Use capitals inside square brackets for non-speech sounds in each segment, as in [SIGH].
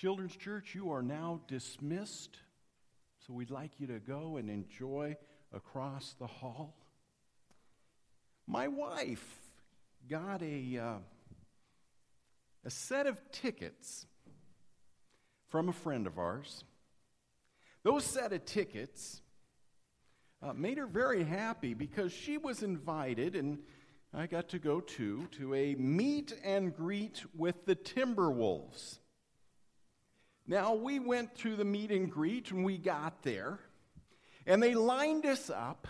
Children's Church, you are now dismissed. So we'd like you to go and enjoy across the hall. My wife got a, uh, a set of tickets from a friend of ours. Those set of tickets uh, made her very happy because she was invited, and I got to go too, to a meet and greet with the Timberwolves. Now, we went to the meet and greet and we got there, and they lined us up.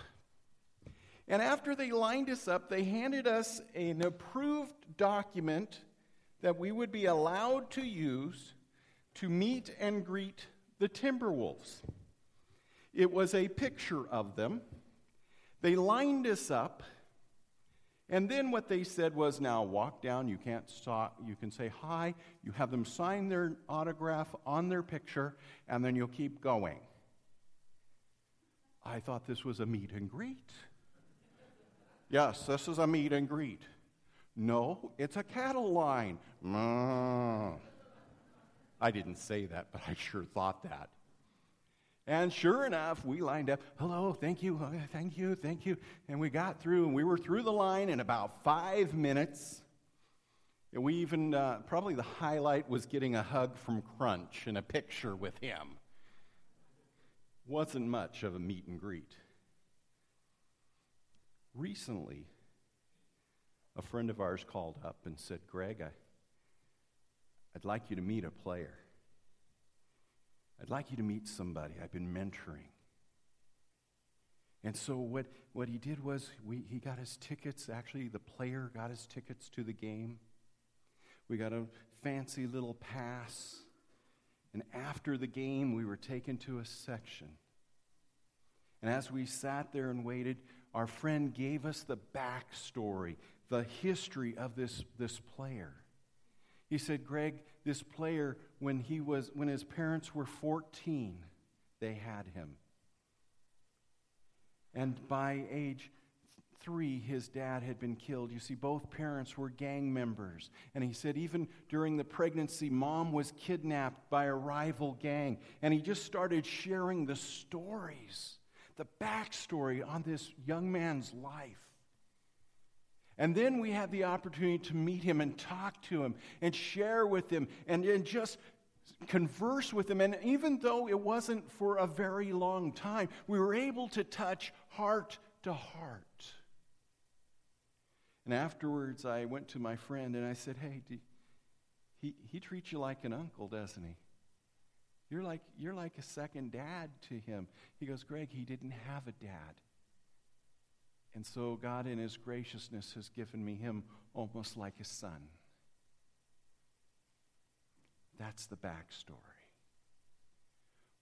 And after they lined us up, they handed us an approved document that we would be allowed to use to meet and greet the Timberwolves. It was a picture of them. They lined us up and then what they said was, now walk down. You can't stop. You can say hi. You have them sign their autograph on their picture, and then you'll keep going. I thought this was a meet and greet. yes, this is a meet and greet. No, it's a cattle line. Mm. I didn't say that, but I sure thought that. And sure enough, we lined up. Hello, thank you, thank you, thank you. And we got through, and we were through the line in about five minutes. And we even, uh, probably the highlight was getting a hug from Crunch and a picture with him. Wasn't much of a meet and greet. Recently, a friend of ours called up and said, Greg, I, I'd like you to meet a player. I'd like you to meet somebody I've been mentoring. And so what, what he did was we, he got his tickets. Actually, the player got his tickets to the game. We got a fancy little pass. And after the game, we were taken to a section. And as we sat there and waited, our friend gave us the backstory, the history of this, this player. He said, Greg, this player, when, he was, when his parents were 14, they had him. And by age three, his dad had been killed. You see, both parents were gang members. And he said, even during the pregnancy, mom was kidnapped by a rival gang. And he just started sharing the stories, the backstory on this young man's life. And then we had the opportunity to meet him and talk to him and share with him and, and just converse with him. And even though it wasn't for a very long time, we were able to touch heart to heart. And afterwards, I went to my friend and I said, Hey, do, he, he treats you like an uncle, doesn't he? You're like, you're like a second dad to him. He goes, Greg, he didn't have a dad. And so God, in His graciousness, has given me him almost like a son. That's the backstory.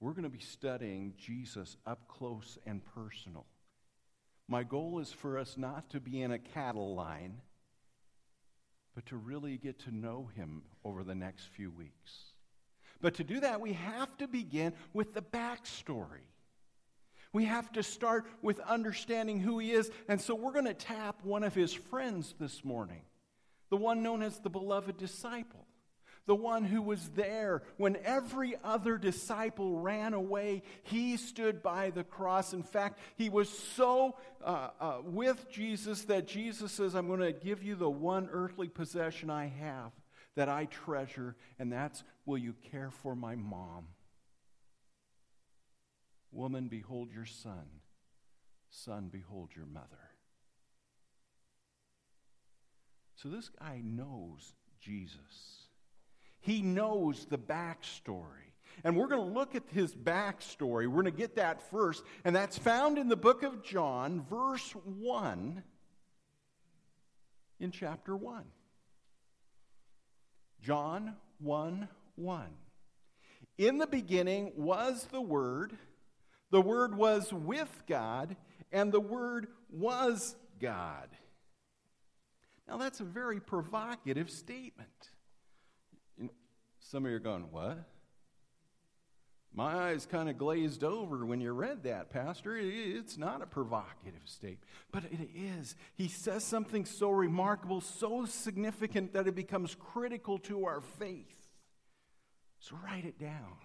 We're going to be studying Jesus up close and personal. My goal is for us not to be in a cattle line, but to really get to know him over the next few weeks. But to do that, we have to begin with the backstory. We have to start with understanding who he is. And so we're going to tap one of his friends this morning, the one known as the beloved disciple, the one who was there when every other disciple ran away. He stood by the cross. In fact, he was so uh, uh, with Jesus that Jesus says, I'm going to give you the one earthly possession I have that I treasure, and that's will you care for my mom? Woman, behold your son. Son, behold your mother. So this guy knows Jesus. He knows the backstory. And we're going to look at his backstory. We're going to get that first. And that's found in the book of John, verse 1, in chapter 1. John 1 1. In the beginning was the Word the Word was with God, and the Word was God. Now, that's a very provocative statement. Some of you are going, What? My eyes kind of glazed over when you read that, Pastor. It's not a provocative statement, but it is. He says something so remarkable, so significant that it becomes critical to our faith. So write it down.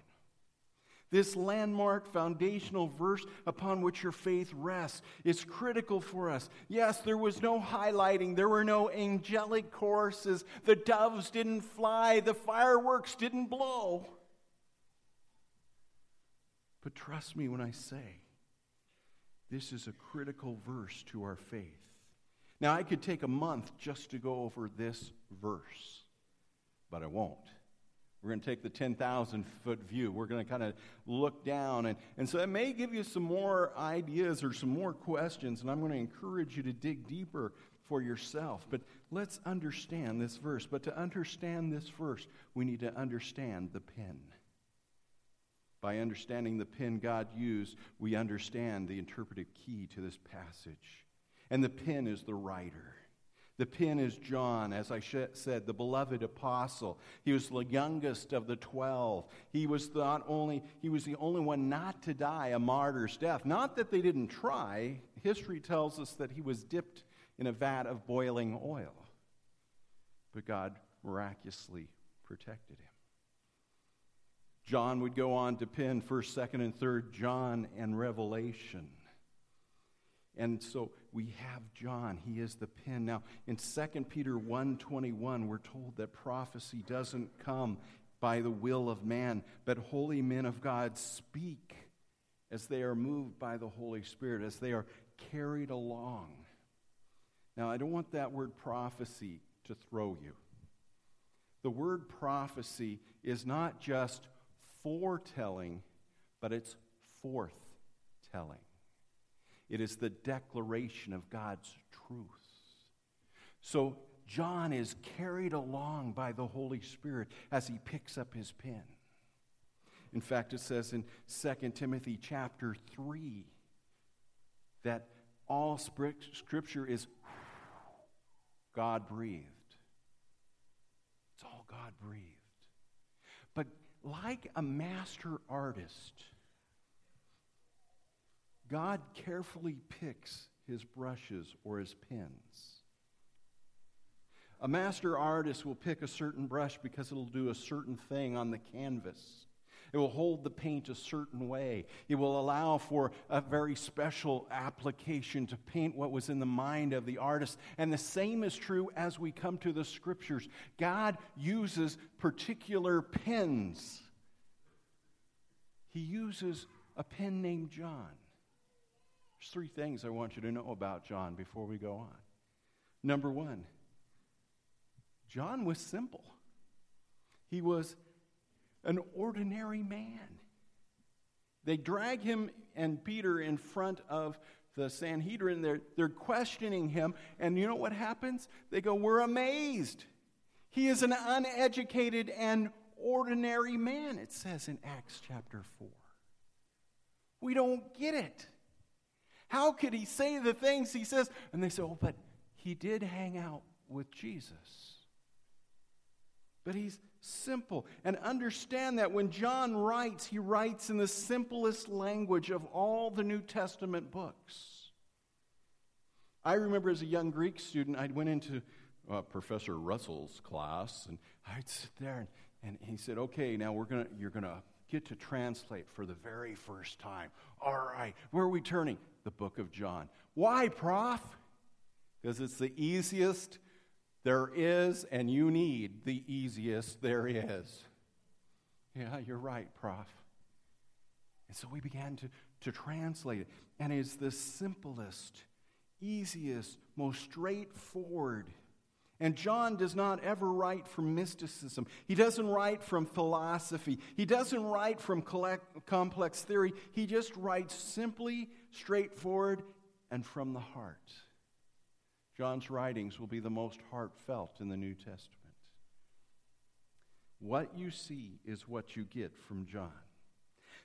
This landmark foundational verse upon which your faith rests is critical for us. Yes, there was no highlighting, there were no angelic choruses, the doves didn't fly, the fireworks didn't blow. But trust me when I say, this is a critical verse to our faith. Now, I could take a month just to go over this verse, but I won't. We're going to take the 10,000 foot view. We're going to kind of look down. And, and so that may give you some more ideas or some more questions, and I'm going to encourage you to dig deeper for yourself. But let's understand this verse. But to understand this verse, we need to understand the pen. By understanding the pen God used, we understand the interpretive key to this passage. And the pen is the writer. The pen is John, as I said, the beloved apostle. He was the youngest of the twelve. He was not only he was the only one not to die a martyr's death. Not that they didn't try. History tells us that he was dipped in a vat of boiling oil. But God miraculously protected him. John would go on to pen 1st, 2nd, and 3rd John and Revelation. And so we have John. He is the pen. Now, in 2 Peter 1.21, we're told that prophecy doesn't come by the will of man, but holy men of God speak as they are moved by the Holy Spirit, as they are carried along. Now, I don't want that word prophecy to throw you. The word prophecy is not just foretelling, but it's forthtelling. It is the declaration of God's truth. So John is carried along by the Holy Spirit as he picks up his pen. In fact, it says in 2 Timothy chapter 3 that all scripture is God breathed. It's all God breathed. But like a master artist, God carefully picks his brushes or his pens. A master artist will pick a certain brush because it'll do a certain thing on the canvas. It will hold the paint a certain way. It will allow for a very special application to paint what was in the mind of the artist. And the same is true as we come to the scriptures. God uses particular pens. He uses a pen named John. There's three things I want you to know about John before we go on. Number one, John was simple, he was an ordinary man. They drag him and Peter in front of the Sanhedrin. They're, they're questioning him. And you know what happens? They go, We're amazed. He is an uneducated and ordinary man, it says in Acts chapter 4. We don't get it. How could he say the things he says? And they say, oh, but he did hang out with Jesus. But he's simple. And understand that when John writes, he writes in the simplest language of all the New Testament books. I remember as a young Greek student, I went into uh, Professor Russell's class, and I'd sit there, and, and he said, Okay, now we're gonna, you're going to get to translate for the very first time. All right, where are we turning? the book of John. Why, prof? Because it's the easiest there is, and you need the easiest there is. Yeah, you're right, prof. And so we began to, to translate it. And it's the simplest, easiest, most straightforward and John does not ever write from mysticism. He doesn't write from philosophy. He doesn't write from complex theory. He just writes simply, straightforward, and from the heart. John's writings will be the most heartfelt in the New Testament. What you see is what you get from John.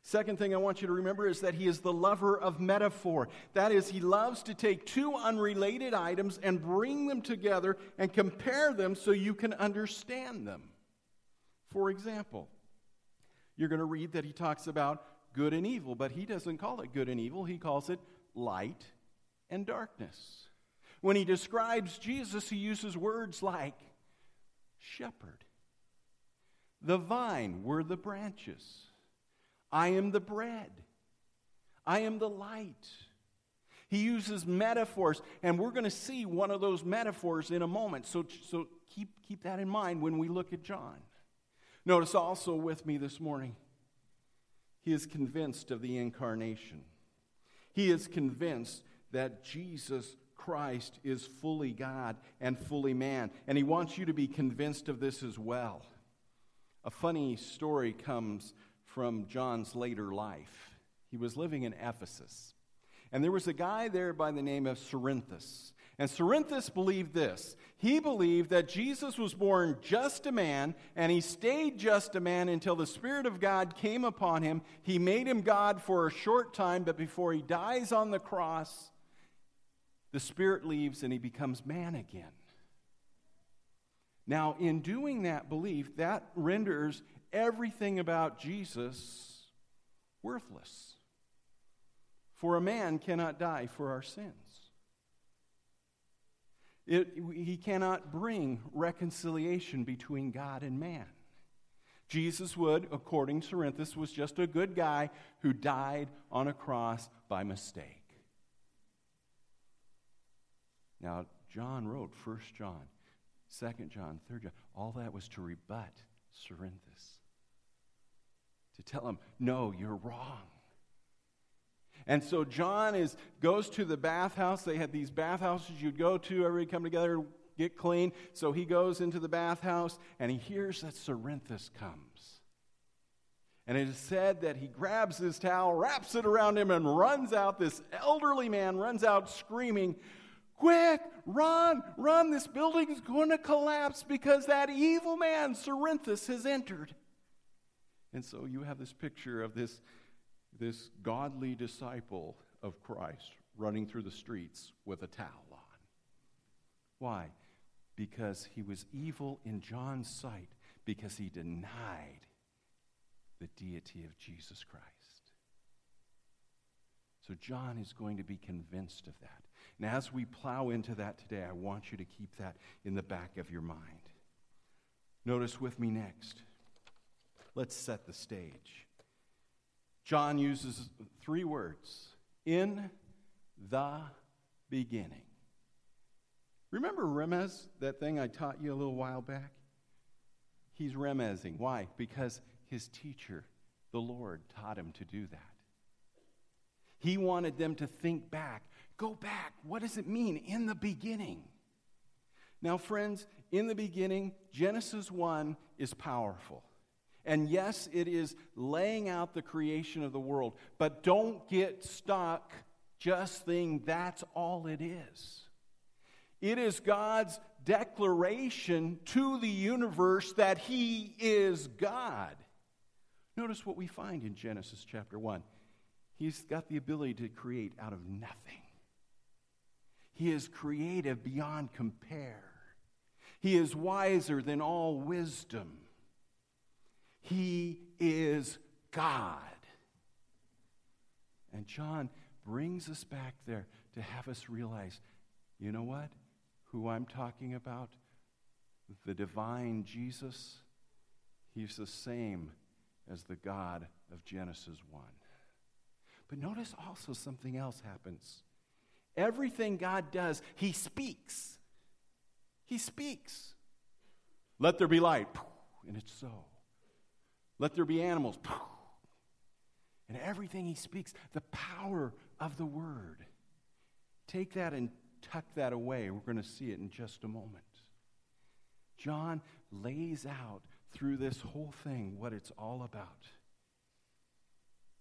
Second thing I want you to remember is that he is the lover of metaphor. That is, he loves to take two unrelated items and bring them together and compare them so you can understand them. For example, you're going to read that he talks about good and evil, but he doesn't call it good and evil, he calls it light and darkness. When he describes Jesus, he uses words like shepherd, the vine, we're the branches. I am the bread. I am the light. He uses metaphors, and we're going to see one of those metaphors in a moment. So, so keep, keep that in mind when we look at John. Notice also with me this morning, he is convinced of the incarnation. He is convinced that Jesus Christ is fully God and fully man. And he wants you to be convinced of this as well. A funny story comes from John's later life. He was living in Ephesus. And there was a guy there by the name of Cerinthus. And Cerinthus believed this. He believed that Jesus was born just a man, and he stayed just a man until the Spirit of God came upon him. He made him God for a short time, but before he dies on the cross, the Spirit leaves and he becomes man again. Now, in doing that belief, that renders everything about Jesus worthless. For a man cannot die for our sins. It, he cannot bring reconciliation between God and man. Jesus would, according to Cerinthus, was just a good guy who died on a cross by mistake. Now, John wrote 1 John, 2 John, 3 John. All that was to rebut Cerinthus. To tell him, no, you're wrong. And so John is goes to the bathhouse. They had these bathhouses you'd go to, everybody come together, get clean. So he goes into the bathhouse and he hears that Cerinthus comes. And it is said that he grabs his towel, wraps it around him, and runs out. This elderly man runs out screaming, Quick, run, run. This building is going to collapse because that evil man, Cerinthus, has entered. And so you have this picture of this this godly disciple of Christ running through the streets with a towel on. Why? Because he was evil in John's sight, because he denied the deity of Jesus Christ. So John is going to be convinced of that. And as we plow into that today, I want you to keep that in the back of your mind. Notice with me next. Let's set the stage. John uses three words in the beginning. Remember remez, that thing I taught you a little while back? He's remezing. Why? Because his teacher, the Lord, taught him to do that. He wanted them to think back. Go back. What does it mean in the beginning? Now, friends, in the beginning, Genesis 1 is powerful. And yes, it is laying out the creation of the world, but don't get stuck just thinking that's all it is. It is God's declaration to the universe that He is God. Notice what we find in Genesis chapter 1. He's got the ability to create out of nothing. He is creative beyond compare. He is wiser than all wisdom. He is God. And John brings us back there to have us realize you know what? Who I'm talking about, the divine Jesus, he's the same as the God of Genesis 1. But notice also something else happens. Everything God does, he speaks. He speaks. Let there be light. And it's so. Let there be animals. And everything he speaks, the power of the word. Take that and tuck that away. We're going to see it in just a moment. John lays out through this whole thing what it's all about.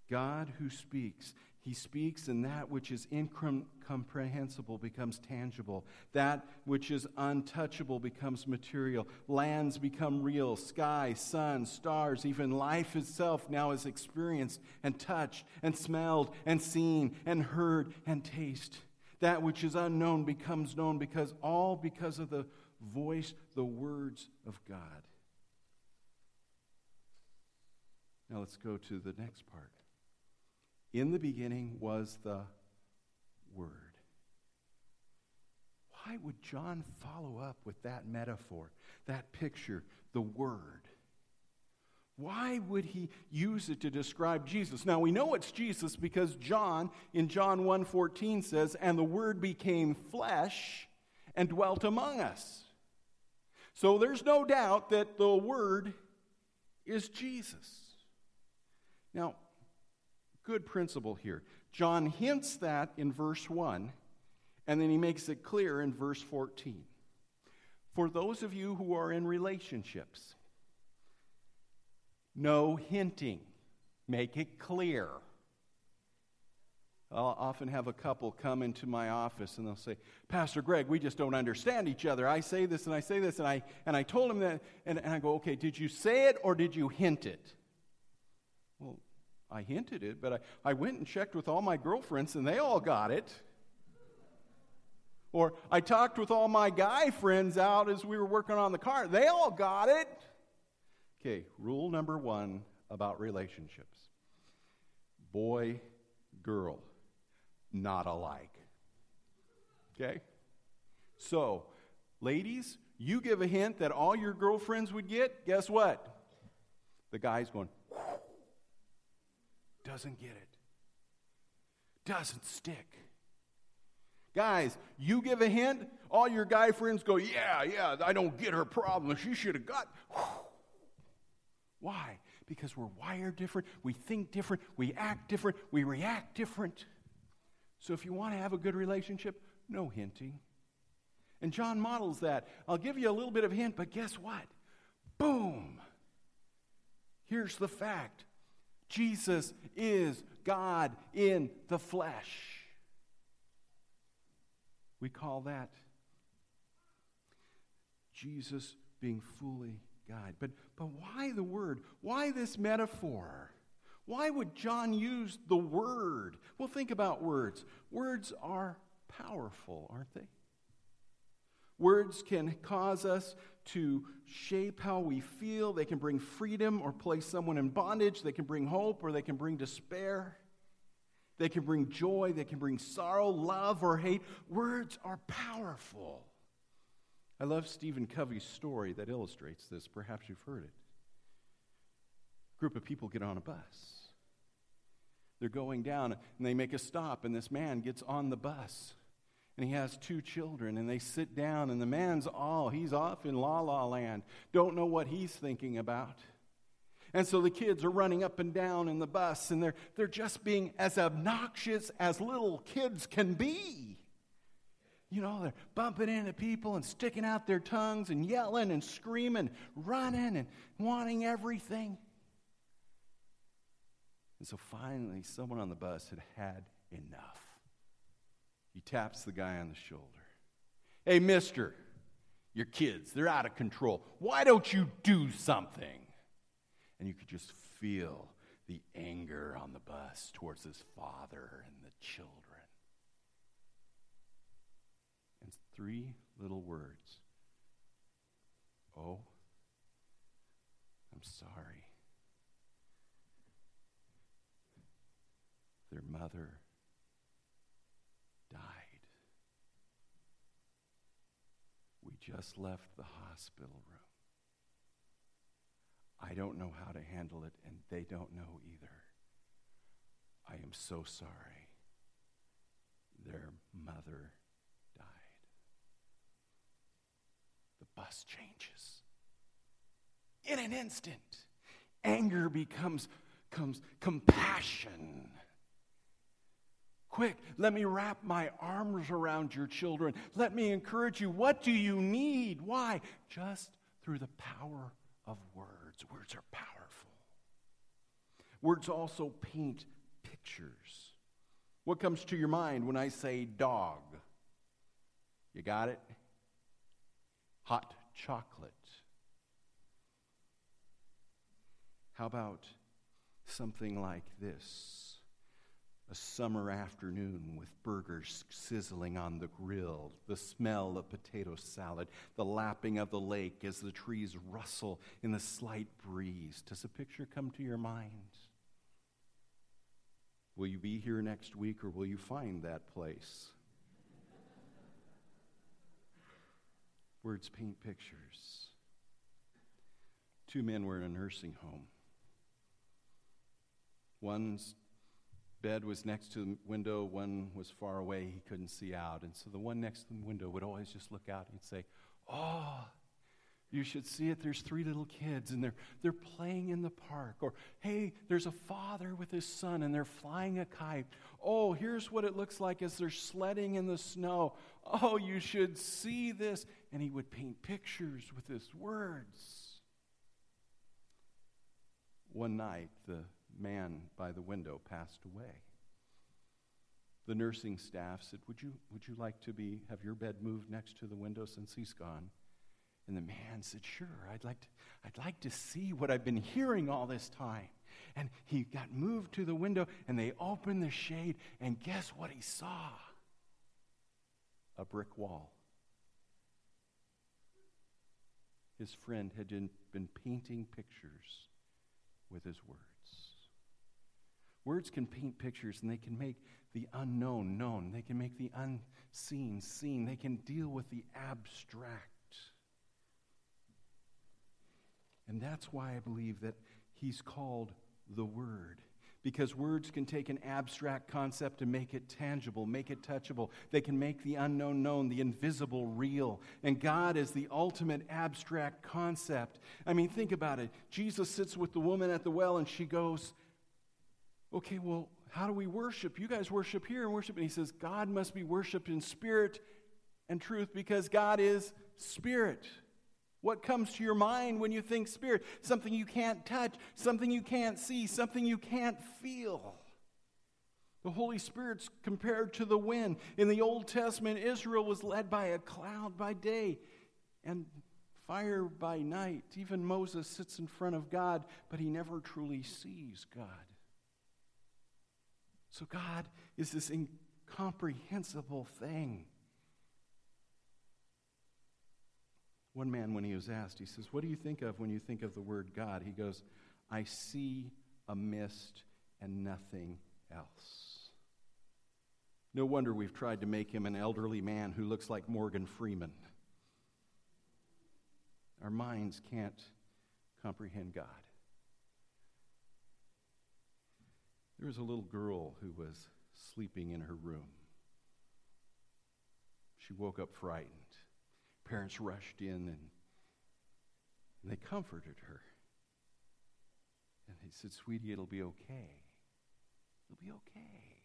God who speaks he speaks, and that which is incomprehensible becomes tangible. That which is untouchable becomes material. Lands become real. Sky, sun, stars, even life itself now is experienced and touched and smelled and seen and heard and tasted. That which is unknown becomes known because all because of the voice, the words of God. Now let's go to the next part. In the beginning was the Word. Why would John follow up with that metaphor, that picture, the Word? Why would he use it to describe Jesus? Now we know it's Jesus because John in John 1:14 says, "And the word became flesh and dwelt among us." So there's no doubt that the word is Jesus. Now, good principle here. John hints that in verse 1, and then he makes it clear in verse 14. For those of you who are in relationships, no hinting. Make it clear. I'll often have a couple come into my office and they'll say, Pastor Greg, we just don't understand each other. I say this and I say this, and I, and I told him that, and, and I go, okay, did you say it or did you hint it? Well, I hinted it, but I, I went and checked with all my girlfriends and they all got it. Or I talked with all my guy friends out as we were working on the car. They all got it. Okay, rule number one about relationships boy, girl, not alike. Okay? So, ladies, you give a hint that all your girlfriends would get, guess what? The guy's going, doesn't get it, doesn't stick. Guys, you give a hint, all your guy friends go, yeah, yeah, I don't get her problem. She should have got. [SIGHS] Why? Because we're wired different, we think different, we act different, we react different. So if you want to have a good relationship, no hinting. And John models that. I'll give you a little bit of hint, but guess what? Boom! Here's the fact Jesus is God in the flesh. We call that Jesus being fully God. But, but why the word? Why this metaphor? Why would John use the word? Well, think about words. Words are powerful, aren't they? Words can cause us to shape how we feel. They can bring freedom or place someone in bondage. They can bring hope or they can bring despair. They can bring joy. They can bring sorrow, love, or hate. Words are powerful. I love Stephen Covey's story that illustrates this. Perhaps you've heard it. A group of people get on a bus. They're going down and they make a stop, and this man gets on the bus. And he has two children, and they sit down, and the man's all, he's off in la la land, don't know what he's thinking about. And so the kids are running up and down in the bus, and they're, they're just being as obnoxious as little kids can be. You know, they're bumping into people and sticking out their tongues and yelling and screaming, running and wanting everything. And so finally, someone on the bus had had enough. He taps the guy on the shoulder. Hey, mister, your kids, they're out of control. Why don't you do something? And you could just feel the anger on the bus towards his father and the children. And three little words Oh, I'm sorry. Their mother died. We just left the hospital room. I don't know how to handle it, and they don't know either. I am so sorry. Their mother died. The bus changes. In an instant, anger becomes, becomes compassion. Quick, let me wrap my arms around your children. Let me encourage you. What do you need? Why? Just through the power of words. Words are powerful. Words also paint pictures. What comes to your mind when I say dog? You got it? hot chocolate? How about something like this? A summer afternoon with burgers sizzling on the grill, the smell of potato salad, the lapping of the lake as the trees rustle in the slight breeze. Does a picture come to your mind? Will you be here next week or will you find that place? Words paint pictures. Two men were in a nursing home. One's bed was next to the window, one was far away, he couldn't see out. And so the one next to the window would always just look out and say, Oh, you should see it. There's three little kids and they're, they're playing in the park. Or, hey, there's a father with his son and they're flying a kite. Oh, here's what it looks like as they're sledding in the snow. Oh, you should see this. And he would paint pictures with his words. One night, the man by the window passed away. The nursing staff said, Would you, would you like to be, have your bed moved next to the window since he's gone? And the man said, Sure, I'd like, to, I'd like to see what I've been hearing all this time. And he got moved to the window, and they opened the shade, and guess what he saw? A brick wall. His friend had been, been painting pictures with his words. Words can paint pictures and they can make the unknown known. They can make the unseen seen. They can deal with the abstract. And that's why I believe that he's called the Word. Because words can take an abstract concept and make it tangible, make it touchable. They can make the unknown known, the invisible real. And God is the ultimate abstract concept. I mean, think about it. Jesus sits with the woman at the well and she goes, Okay, well, how do we worship? You guys worship here and worship. And he says, God must be worshiped in spirit and truth because God is spirit. What comes to your mind when you think spirit? Something you can't touch, something you can't see, something you can't feel. The Holy Spirit's compared to the wind. In the Old Testament, Israel was led by a cloud by day and fire by night. Even Moses sits in front of God, but he never truly sees God. So God is this incomprehensible thing. One man, when he was asked, he says, What do you think of when you think of the word God? He goes, I see a mist and nothing else. No wonder we've tried to make him an elderly man who looks like Morgan Freeman. Our minds can't comprehend God. There was a little girl who was sleeping in her room. She woke up frightened. Parents rushed in and, and they comforted her. And they said, Sweetie, it'll be okay. It'll be okay.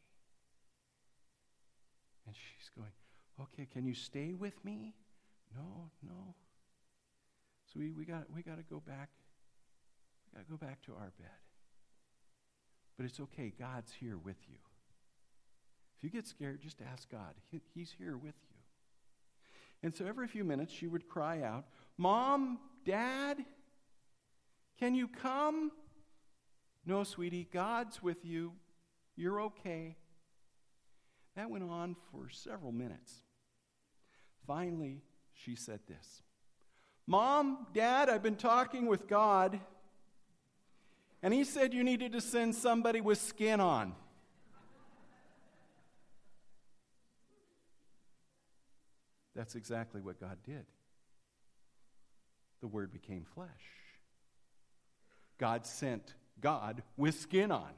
And she's going, Okay, can you stay with me? No, no. So we, got we got to go back. We got to go back to our bed. But it's okay. God's here with you. If you get scared, just ask God. He, he's here with you. And so every few minutes, she would cry out, Mom, Dad, can you come? No, sweetie, God's with you. You're okay. That went on for several minutes. Finally, she said this Mom, Dad, I've been talking with God, and He said you needed to send somebody with skin on. That's exactly what God did. The Word became flesh. God sent God with skin on.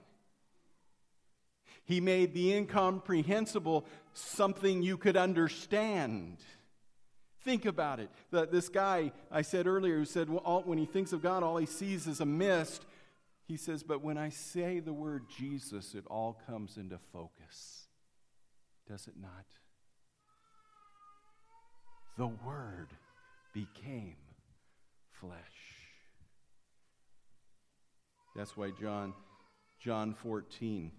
He made the incomprehensible something you could understand. Think about it. The, this guy I said earlier who said well, all, when he thinks of God, all he sees is a mist. He says, but when I say the word Jesus, it all comes into focus. Does it not? the Word became flesh. That's why John, John 14,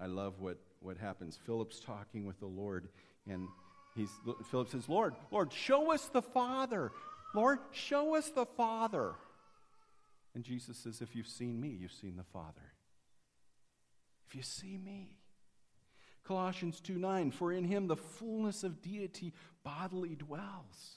I love what, what happens. Philip's talking with the Lord, and he's, Philip says, Lord, Lord, show us the Father. Lord, show us the Father. And Jesus says, If you've seen me, you've seen the Father. If you see me, Colossians 2 9, for in him the fullness of deity bodily dwells.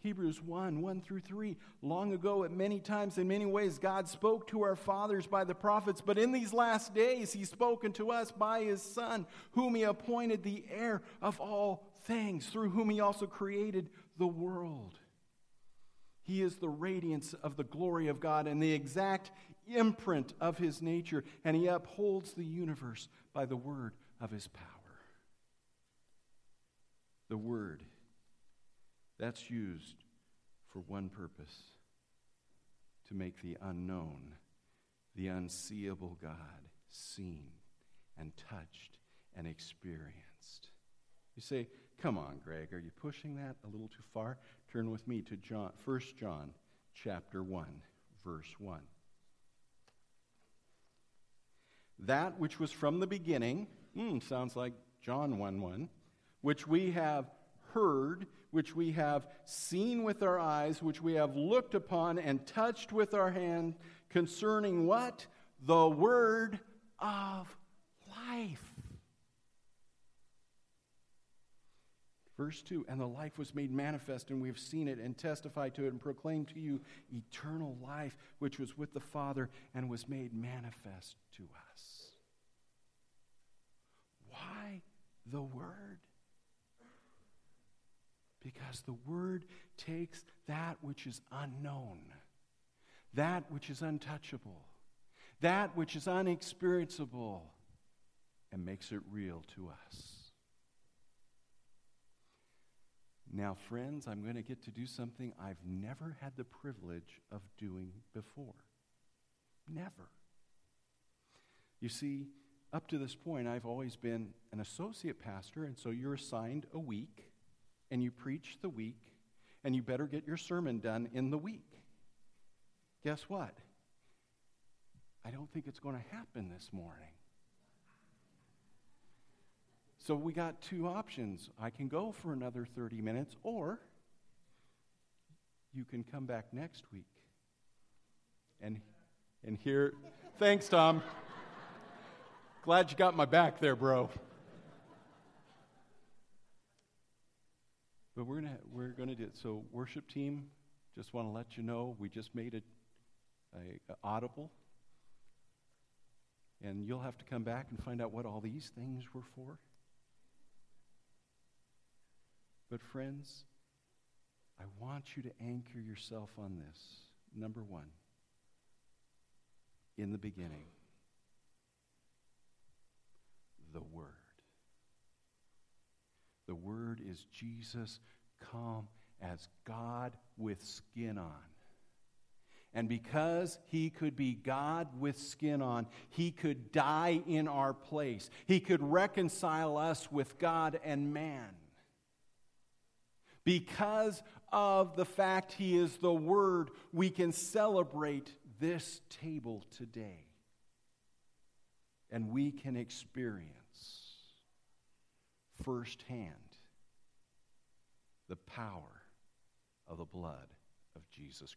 Hebrews 1 1 through 3. Long ago, at many times, in many ways, God spoke to our fathers by the prophets, but in these last days, He's spoken to us by His Son, whom He appointed the heir of all things, through whom He also created the world. He is the radiance of the glory of God and the exact imprint of his nature, and he upholds the universe by the word of his power. The word that's used for one purpose to make the unknown, the unseeable God seen and touched and experienced. You say, Come on, Greg, are you pushing that a little too far? Turn with me to John, 1 John chapter 1, verse 1. That which was from the beginning, hmm, sounds like John 1 1, which we have heard, which we have seen with our eyes, which we have looked upon and touched with our hand, concerning what? The word of life. Verse 2 And the life was made manifest, and we have seen it and testified to it and proclaimed to you eternal life, which was with the Father and was made manifest to us. Why the Word? Because the Word takes that which is unknown, that which is untouchable, that which is unexperiencable, and makes it real to us. Now, friends, I'm going to get to do something I've never had the privilege of doing before. Never. You see, up to this point, I've always been an associate pastor, and so you're assigned a week, and you preach the week, and you better get your sermon done in the week. Guess what? I don't think it's going to happen this morning. So we got two options. I can go for another 30 minutes, or you can come back next week and, and hear. Thanks, Tom. Glad you got my back there, bro. But we're gonna we're gonna do it. So worship team, just want to let you know we just made it a, a audible, and you'll have to come back and find out what all these things were for. But, friends, I want you to anchor yourself on this. Number one, in the beginning, the Word. The Word is Jesus come as God with skin on. And because he could be God with skin on, he could die in our place. He could reconcile us with God and man. Because of the fact He is the Word, we can celebrate this table today. And we can experience firsthand the power of the blood of Jesus Christ.